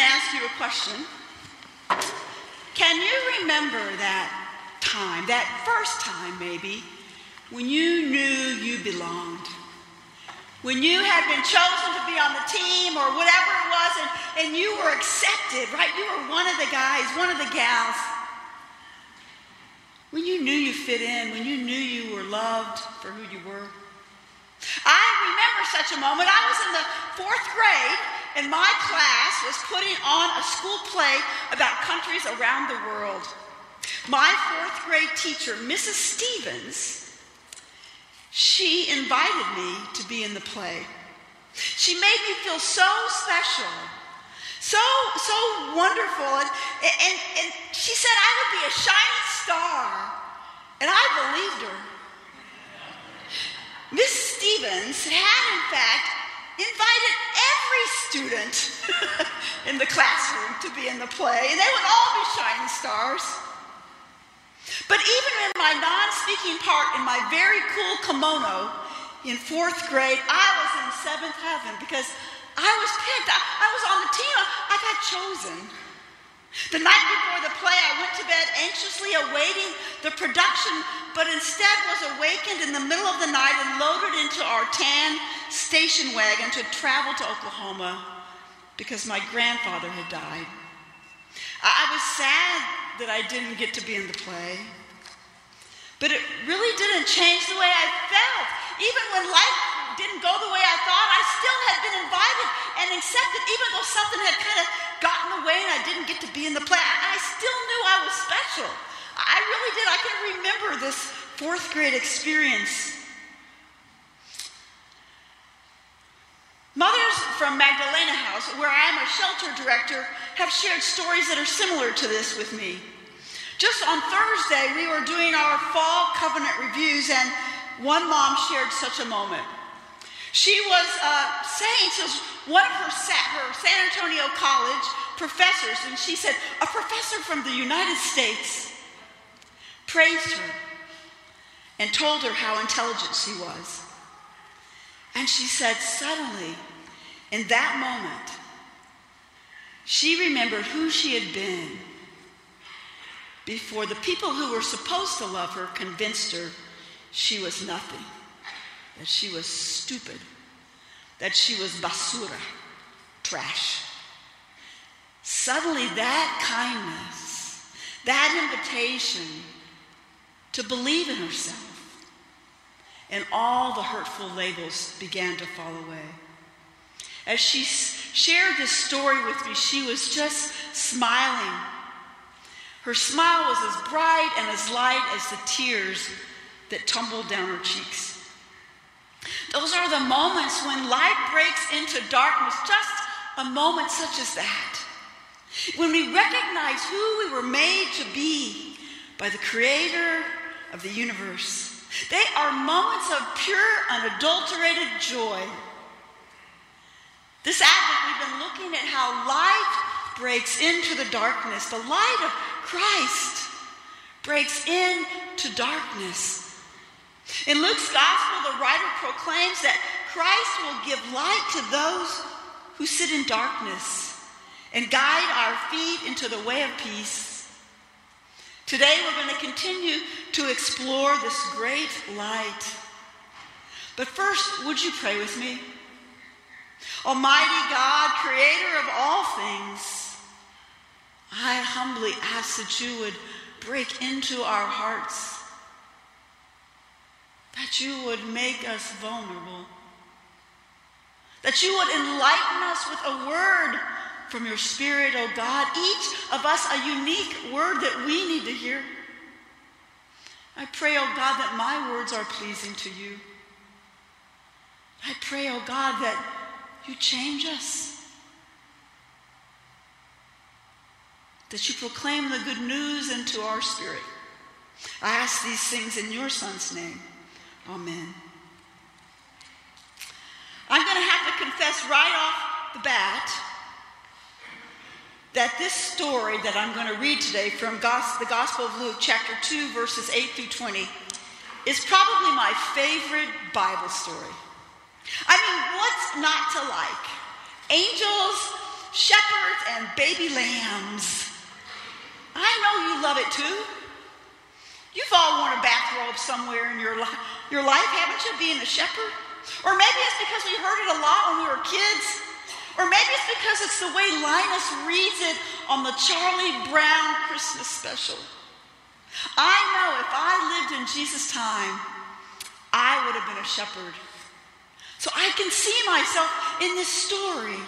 ask you a question. Can you remember that time, that first time maybe, when you knew you belonged? When you had been chosen to be on the team or whatever it was, and, and you were accepted, right? You were one of the guys, one of the gals. When you knew you fit in, when you knew you were loved for who you were. I remember such a moment. I was in the fourth grade, and my class was putting on a school play about countries around the world. My fourth grade teacher, Mrs. Stevens, she invited me to be in the play. She made me feel so special, so, so wonderful. And, and, and she said I would be a shining star. And I believed her. Miss Stevens had, in fact, invited every student in the classroom to be in the play, and they would all be shining stars. But even in my non speaking part in my very cool kimono in fourth grade, I was in seventh heaven because I was picked. I, I was on the team. I got chosen. The night before the play, I went to bed anxiously awaiting the production, but instead was awakened in the middle of the night and loaded into our tan station wagon to travel to Oklahoma because my grandfather had died. I was sad that I didn't get to be in the play. But it really didn't change the way I felt. Even when life didn't go the way I thought, I still had been invited and accepted, even though something had kind of gotten in the way and I didn't get to be in the play. I still knew I was special. I really did. I can remember this fourth grade experience. Mothers from Magdalena House, where I am a shelter director, have shared stories that are similar to this with me. Just on Thursday, we were doing our fall covenant reviews, and one mom shared such a moment. She was uh, saying to one of her, her San Antonio College professors, and she said, A professor from the United States praised her and told her how intelligent she was. And she said, Suddenly, in that moment, she remembered who she had been before the people who were supposed to love her convinced her she was nothing, that she was stupid, that she was basura, trash. Suddenly, that kindness, that invitation to believe in herself, and all the hurtful labels began to fall away. As she shared this story with me, she was just smiling. Her smile was as bright and as light as the tears that tumbled down her cheeks. Those are the moments when light breaks into darkness, just a moment such as that. When we recognize who we were made to be by the Creator of the universe. They are moments of pure, unadulterated joy. This Advent, we've been looking at how light breaks into the darkness. The light of Christ breaks into darkness. In Luke's gospel, the writer proclaims that Christ will give light to those who sit in darkness and guide our feet into the way of peace. Today, we're going to continue to explore this great light. But first, would you pray with me? Almighty God, creator of all things, I humbly ask that you would break into our hearts, that you would make us vulnerable, that you would enlighten us with a word from your Spirit, O oh God, each of us a unique word that we need to hear. I pray, O oh God, that my words are pleasing to you. I pray, O oh God, that you change us. That you proclaim the good news into our spirit. I ask these things in your Son's name. Amen. I'm going to have to confess right off the bat that this story that I'm going to read today from the Gospel of Luke, chapter 2, verses 8 through 20, is probably my favorite Bible story. I mean, what's not to like? Angels shepherds, and baby lambs. I know you love it too. You've all worn a bathrobe somewhere in your, li- your life, haven't you, being a shepherd? Or maybe it's because we heard it a lot when we were kids. Or maybe it's because it's the way Linus reads it on the Charlie Brown Christmas special. I know if I lived in Jesus' time, I would have been a shepherd. So I can see myself in this story.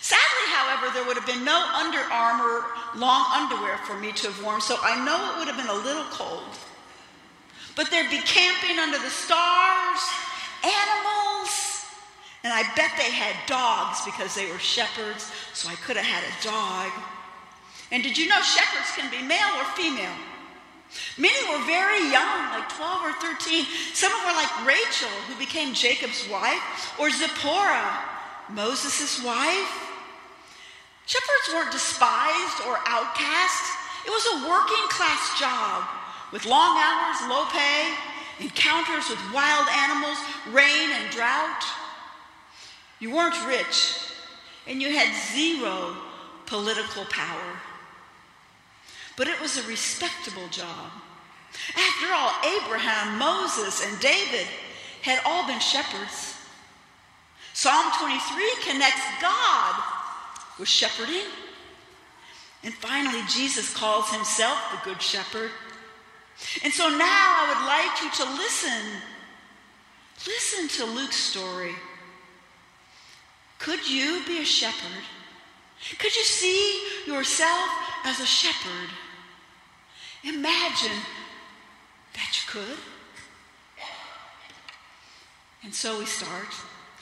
Sadly, however, there would have been no Under Armour long underwear for me to have worn, so I know it would have been a little cold. But there'd be camping under the stars, animals, and I bet they had dogs because they were shepherds, so I could have had a dog. And did you know shepherds can be male or female? Many were very young, like 12 or 13. Some were like Rachel, who became Jacob's wife, or Zipporah, Moses' wife. Shepherds weren't despised or outcast. It was a working class job with long hours, low pay, encounters with wild animals, rain and drought. You weren't rich, and you had zero political power but it was a respectable job. After all, Abraham, Moses, and David had all been shepherds. Psalm 23 connects God with shepherding. And finally, Jesus calls himself the Good Shepherd. And so now I would like you to listen. Listen to Luke's story. Could you be a shepherd? Could you see yourself as a shepherd? Imagine that you could. And so we start.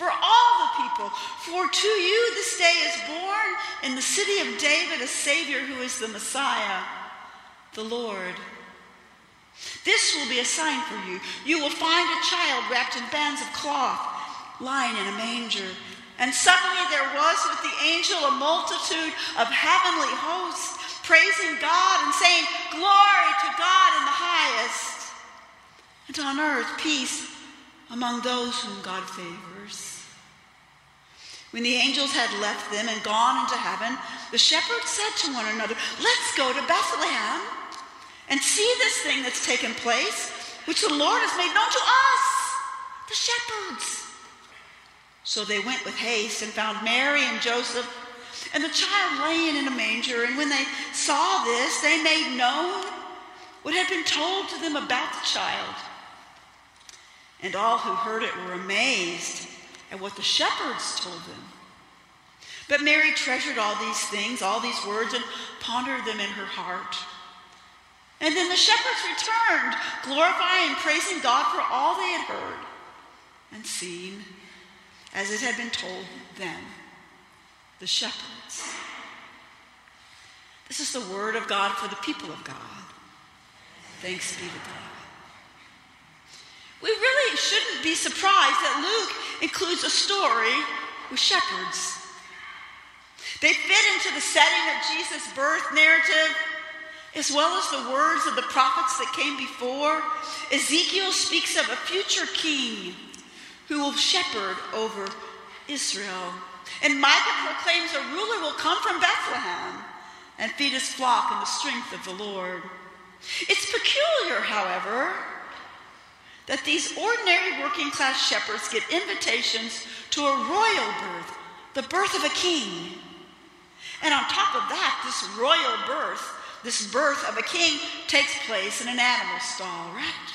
for all the people. For to you this day is born in the city of David a Savior who is the Messiah, the Lord. This will be a sign for you. You will find a child wrapped in bands of cloth, lying in a manger. And suddenly there was with the angel a multitude of heavenly hosts, praising God and saying, Glory to God in the highest and on earth peace among those whom God favors. When the angels had left them and gone into heaven, the shepherds said to one another, Let's go to Bethlehem and see this thing that's taken place, which the Lord has made known to us, the shepherds. So they went with haste and found Mary and Joseph and the child laying in a manger. And when they saw this, they made known what had been told to them about the child. And all who heard it were amazed at what the shepherds told them. But Mary treasured all these things, all these words, and pondered them in her heart. And then the shepherds returned, glorifying and praising God for all they had heard and seen, as it had been told them, the shepherds. This is the word of God for the people of God. Thanks be to God. We really shouldn't be surprised that Luke includes a story with shepherds. They fit into the setting of Jesus' birth narrative, as well as the words of the prophets that came before. Ezekiel speaks of a future king who will shepherd over Israel. And Micah proclaims a ruler will come from Bethlehem and feed his flock in the strength of the Lord. It's peculiar, however, that these ordinary working class shepherds get invitations to a royal birth, the birth of a king. And on top of that, this royal birth, this birth of a king, takes place in an animal stall, right?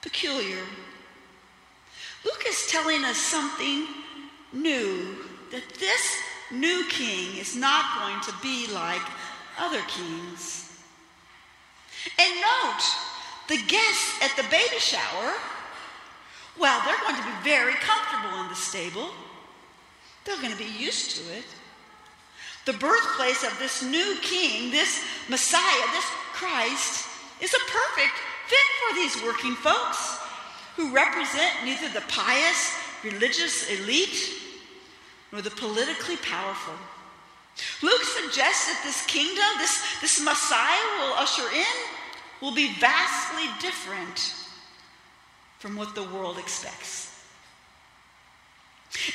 Peculiar. Luke is telling us something new that this new king is not going to be like other kings. And note, the guests at the baby shower, well, they're going to be very comfortable in the stable. They're going to be used to it. The birthplace of this new king, this Messiah, this Christ, is a perfect fit for these working folks who represent neither the pious religious elite nor the politically powerful. Luke suggests that this kingdom, this, this Messiah will usher in, will be vastly different from what the world expects.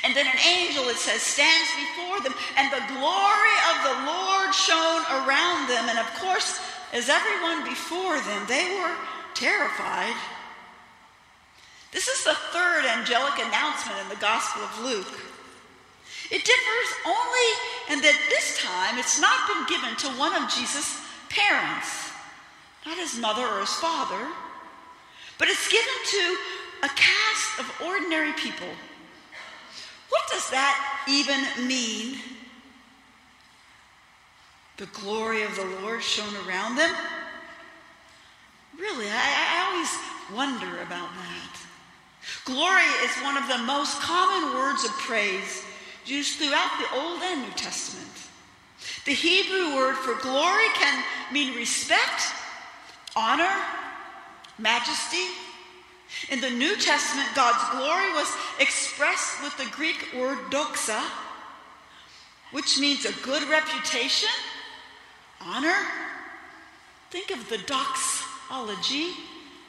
And then an angel, it says, stands before them, and the glory of the Lord shone around them. And of course, as everyone before them, they were terrified. This is the third angelic announcement in the Gospel of Luke. It differs only in that this time it's not been given to one of Jesus' parents, not his mother or his father, but it's given to a cast of ordinary people. What does that even mean? The glory of the Lord shone around them? Really, I, I always wonder about that. Glory is one of the most common words of praise used throughout the Old and New Testament. The Hebrew word for glory can mean respect, honor, majesty. In the New Testament, God's glory was expressed with the Greek word doxa, which means a good reputation, honor. Think of the doxology,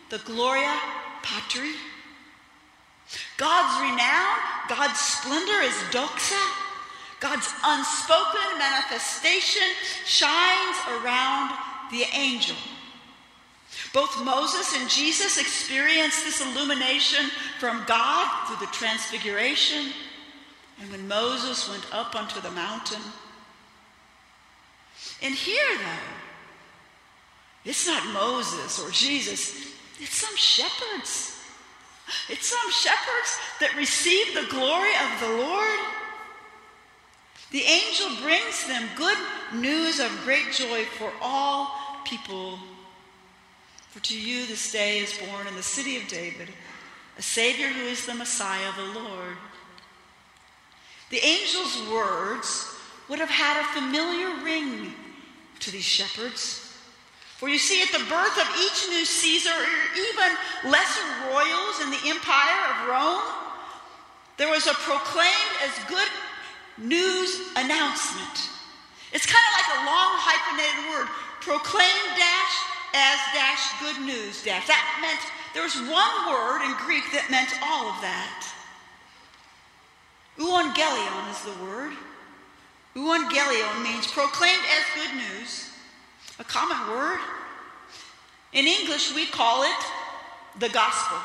the Gloria Patri. God's renown, God's splendor is doxa. God's unspoken manifestation shines around the angel. Both Moses and Jesus experienced this illumination from God through the transfiguration and when Moses went up onto the mountain. And here, though, it's not Moses or Jesus, it's some shepherds it's some shepherds that receive the glory of the Lord. The angel brings them good news of great joy for all people. For to you this day is born in the city of David a Savior who is the Messiah, of the Lord. The angel's words would have had a familiar ring to these shepherds. For you see, at the birth of each new Caesar, or even lesser royals in the empire of Rome, there was a proclaimed as good news announcement. It's kind of like a long hyphenated word proclaim dash as dash good news dash. That meant there was one word in Greek that meant all of that. Euangelion is the word. Euangelion means proclaimed as good news a common word. In English, we call it the gospel.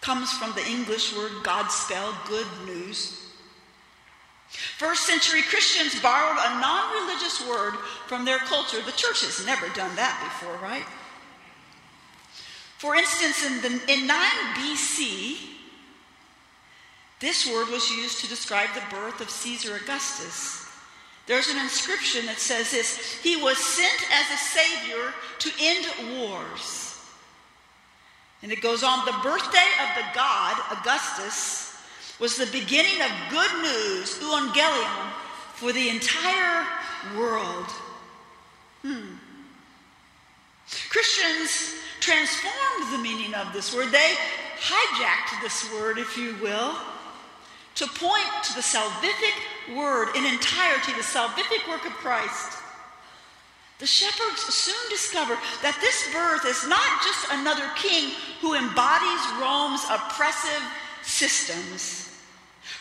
Comes from the English word Godspell, good news. First century Christians borrowed a non religious word from their culture. The church has never done that before, right? For instance, in, the, in 9 BC, this word was used to describe the birth of Caesar Augustus. There's an inscription that says this He was sent as a savior to end wars. And it goes on the birthday of the god, Augustus, was the beginning of good news, euangelion, for the entire world. Hmm. Christians transformed the meaning of this word. They hijacked this word, if you will, to point to the salvific word in entirety, the salvific work of Christ, the shepherds soon discover that this birth is not just another king who embodies Rome's oppressive systems.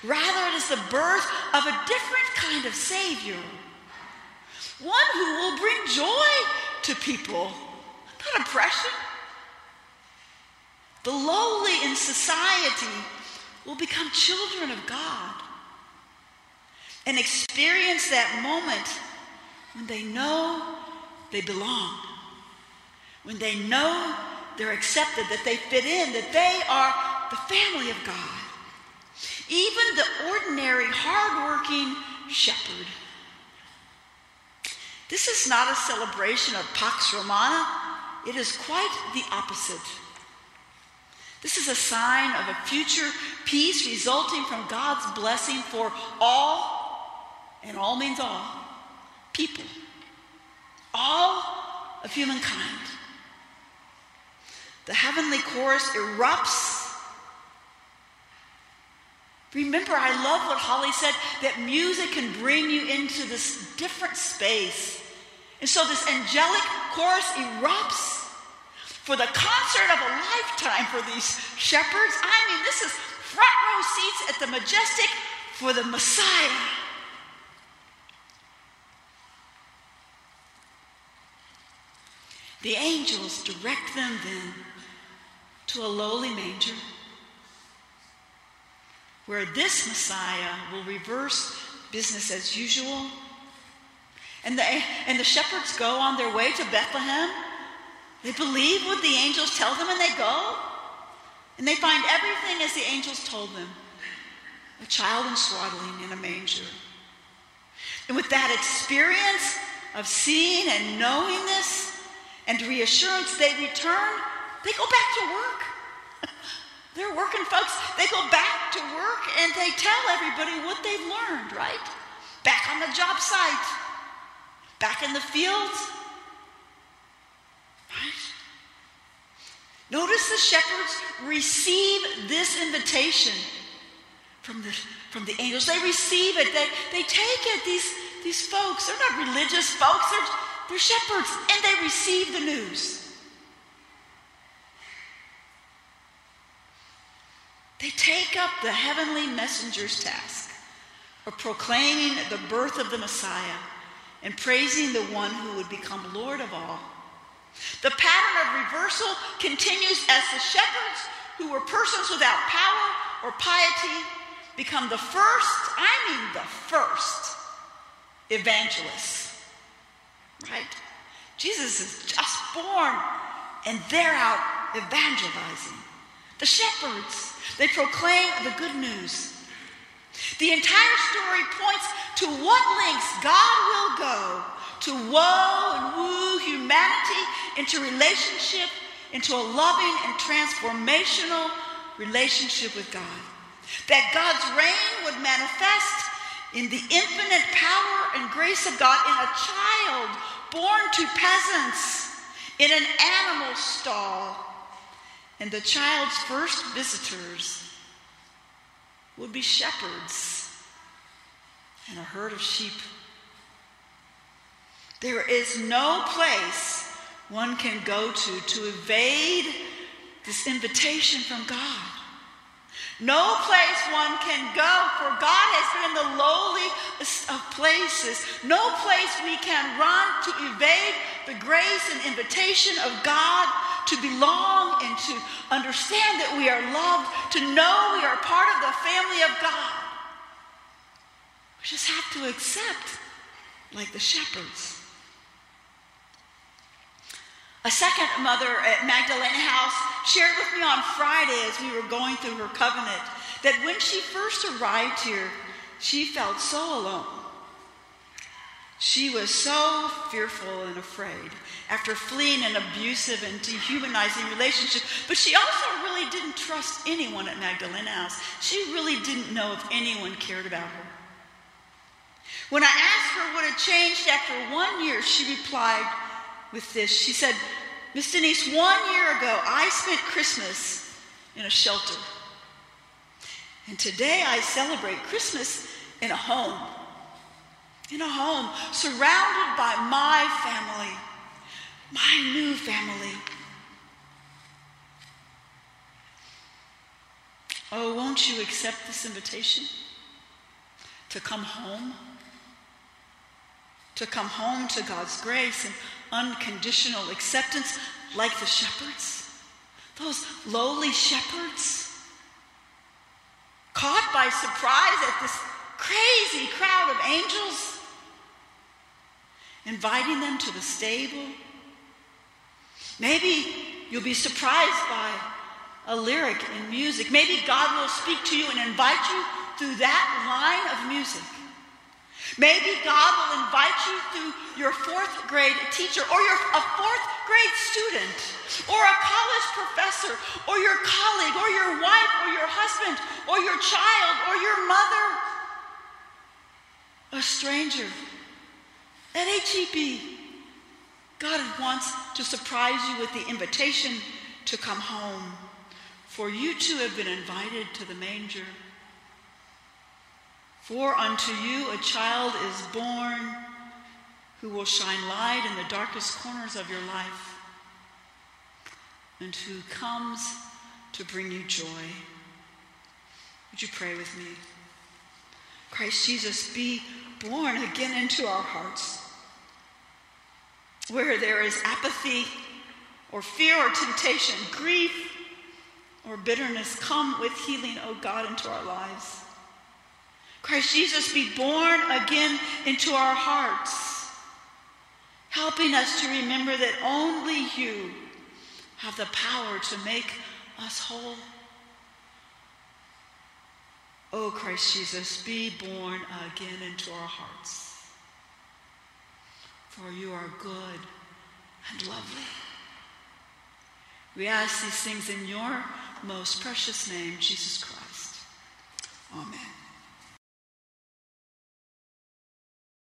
Rather, it is the birth of a different kind of Savior, one who will bring joy to people, not oppression. The lowly in society will become children of God and experience that moment when they know they belong, when they know they're accepted, that they fit in, that they are the family of God. Even the ordinary, hardworking shepherd. This is not a celebration of Pax Romana. It is quite the opposite. This is a sign of a future peace resulting from God's blessing for all and all means all, people, all of humankind. The heavenly chorus erupts. Remember, I love what Holly said that music can bring you into this different space. And so this angelic chorus erupts for the concert of a lifetime for these shepherds. I mean, this is front row seats at the majestic for the Messiah. The angels direct them then to a lowly manger where this Messiah will reverse business as usual. And the, and the shepherds go on their way to Bethlehem they believe what the angels tell them and they go. And they find everything as the angels told them a child in swaddling in a manger. And with that experience of seeing and knowing this and reassurance, they return, they go back to work. They're working folks. They go back to work and they tell everybody what they've learned, right? Back on the job site, back in the fields, right? Notice the shepherds receive this invitation from the, from the angels. They receive it, they, they take it. These, these folks, they're not religious folks, they're, they're shepherds, and they receive the news. They up the heavenly messenger's task of proclaiming the birth of the Messiah and praising the one who would become Lord of all. The pattern of reversal continues as the shepherds, who were persons without power or piety, become the first, I mean the first, evangelists. Right? Jesus is just born, and they're out evangelizing. The shepherds, they proclaim the good news. The entire story points to what lengths God will go to woe and woo humanity into relationship, into a loving and transformational relationship with God. That God's reign would manifest in the infinite power and grace of God in a child born to peasants in an animal stall. And the child's first visitors would be shepherds and a herd of sheep. There is no place one can go to to evade this invitation from God. No place one can go, for God has been in the lowliest of places. No place we can run to evade the grace and invitation of God to belong and to understand that we are loved, to know we are part of the family of God. We just have to accept, like the shepherds. A second mother at Magdalene House shared with me on Friday as we were going through her covenant that when she first arrived here, she felt so alone. She was so fearful and afraid after fleeing an abusive and dehumanizing relationship. But she also really didn't trust anyone at Magdalene House. She really didn't know if anyone cared about her. When I asked her what had changed after one year, she replied, with this. She said, Miss Denise, one year ago, I spent Christmas in a shelter. And today I celebrate Christmas in a home. In a home surrounded by my family, my new family. Oh, won't you accept this invitation to come home? To come home to God's grace and unconditional acceptance like the shepherds, those lowly shepherds, caught by surprise at this crazy crowd of angels, inviting them to the stable. Maybe you'll be surprised by a lyric in music. Maybe God will speak to you and invite you through that line of music. Maybe God will invite you through your fourth grade teacher or your, a fourth grade student or a college professor or your colleague or your wife or your husband or your child or your mother. a stranger. At HEB, God wants to surprise you with the invitation to come home, for you too have been invited to the manger. For unto you a child is born who will shine light in the darkest corners of your life and who comes to bring you joy. Would you pray with me? Christ Jesus, be born again into our hearts. Where there is apathy or fear or temptation, grief or bitterness, come with healing, O God, into our lives. Christ Jesus, be born again into our hearts, helping us to remember that only you have the power to make us whole. Oh, Christ Jesus, be born again into our hearts. For you are good and lovely. We ask these things in your most precious name, Jesus Christ.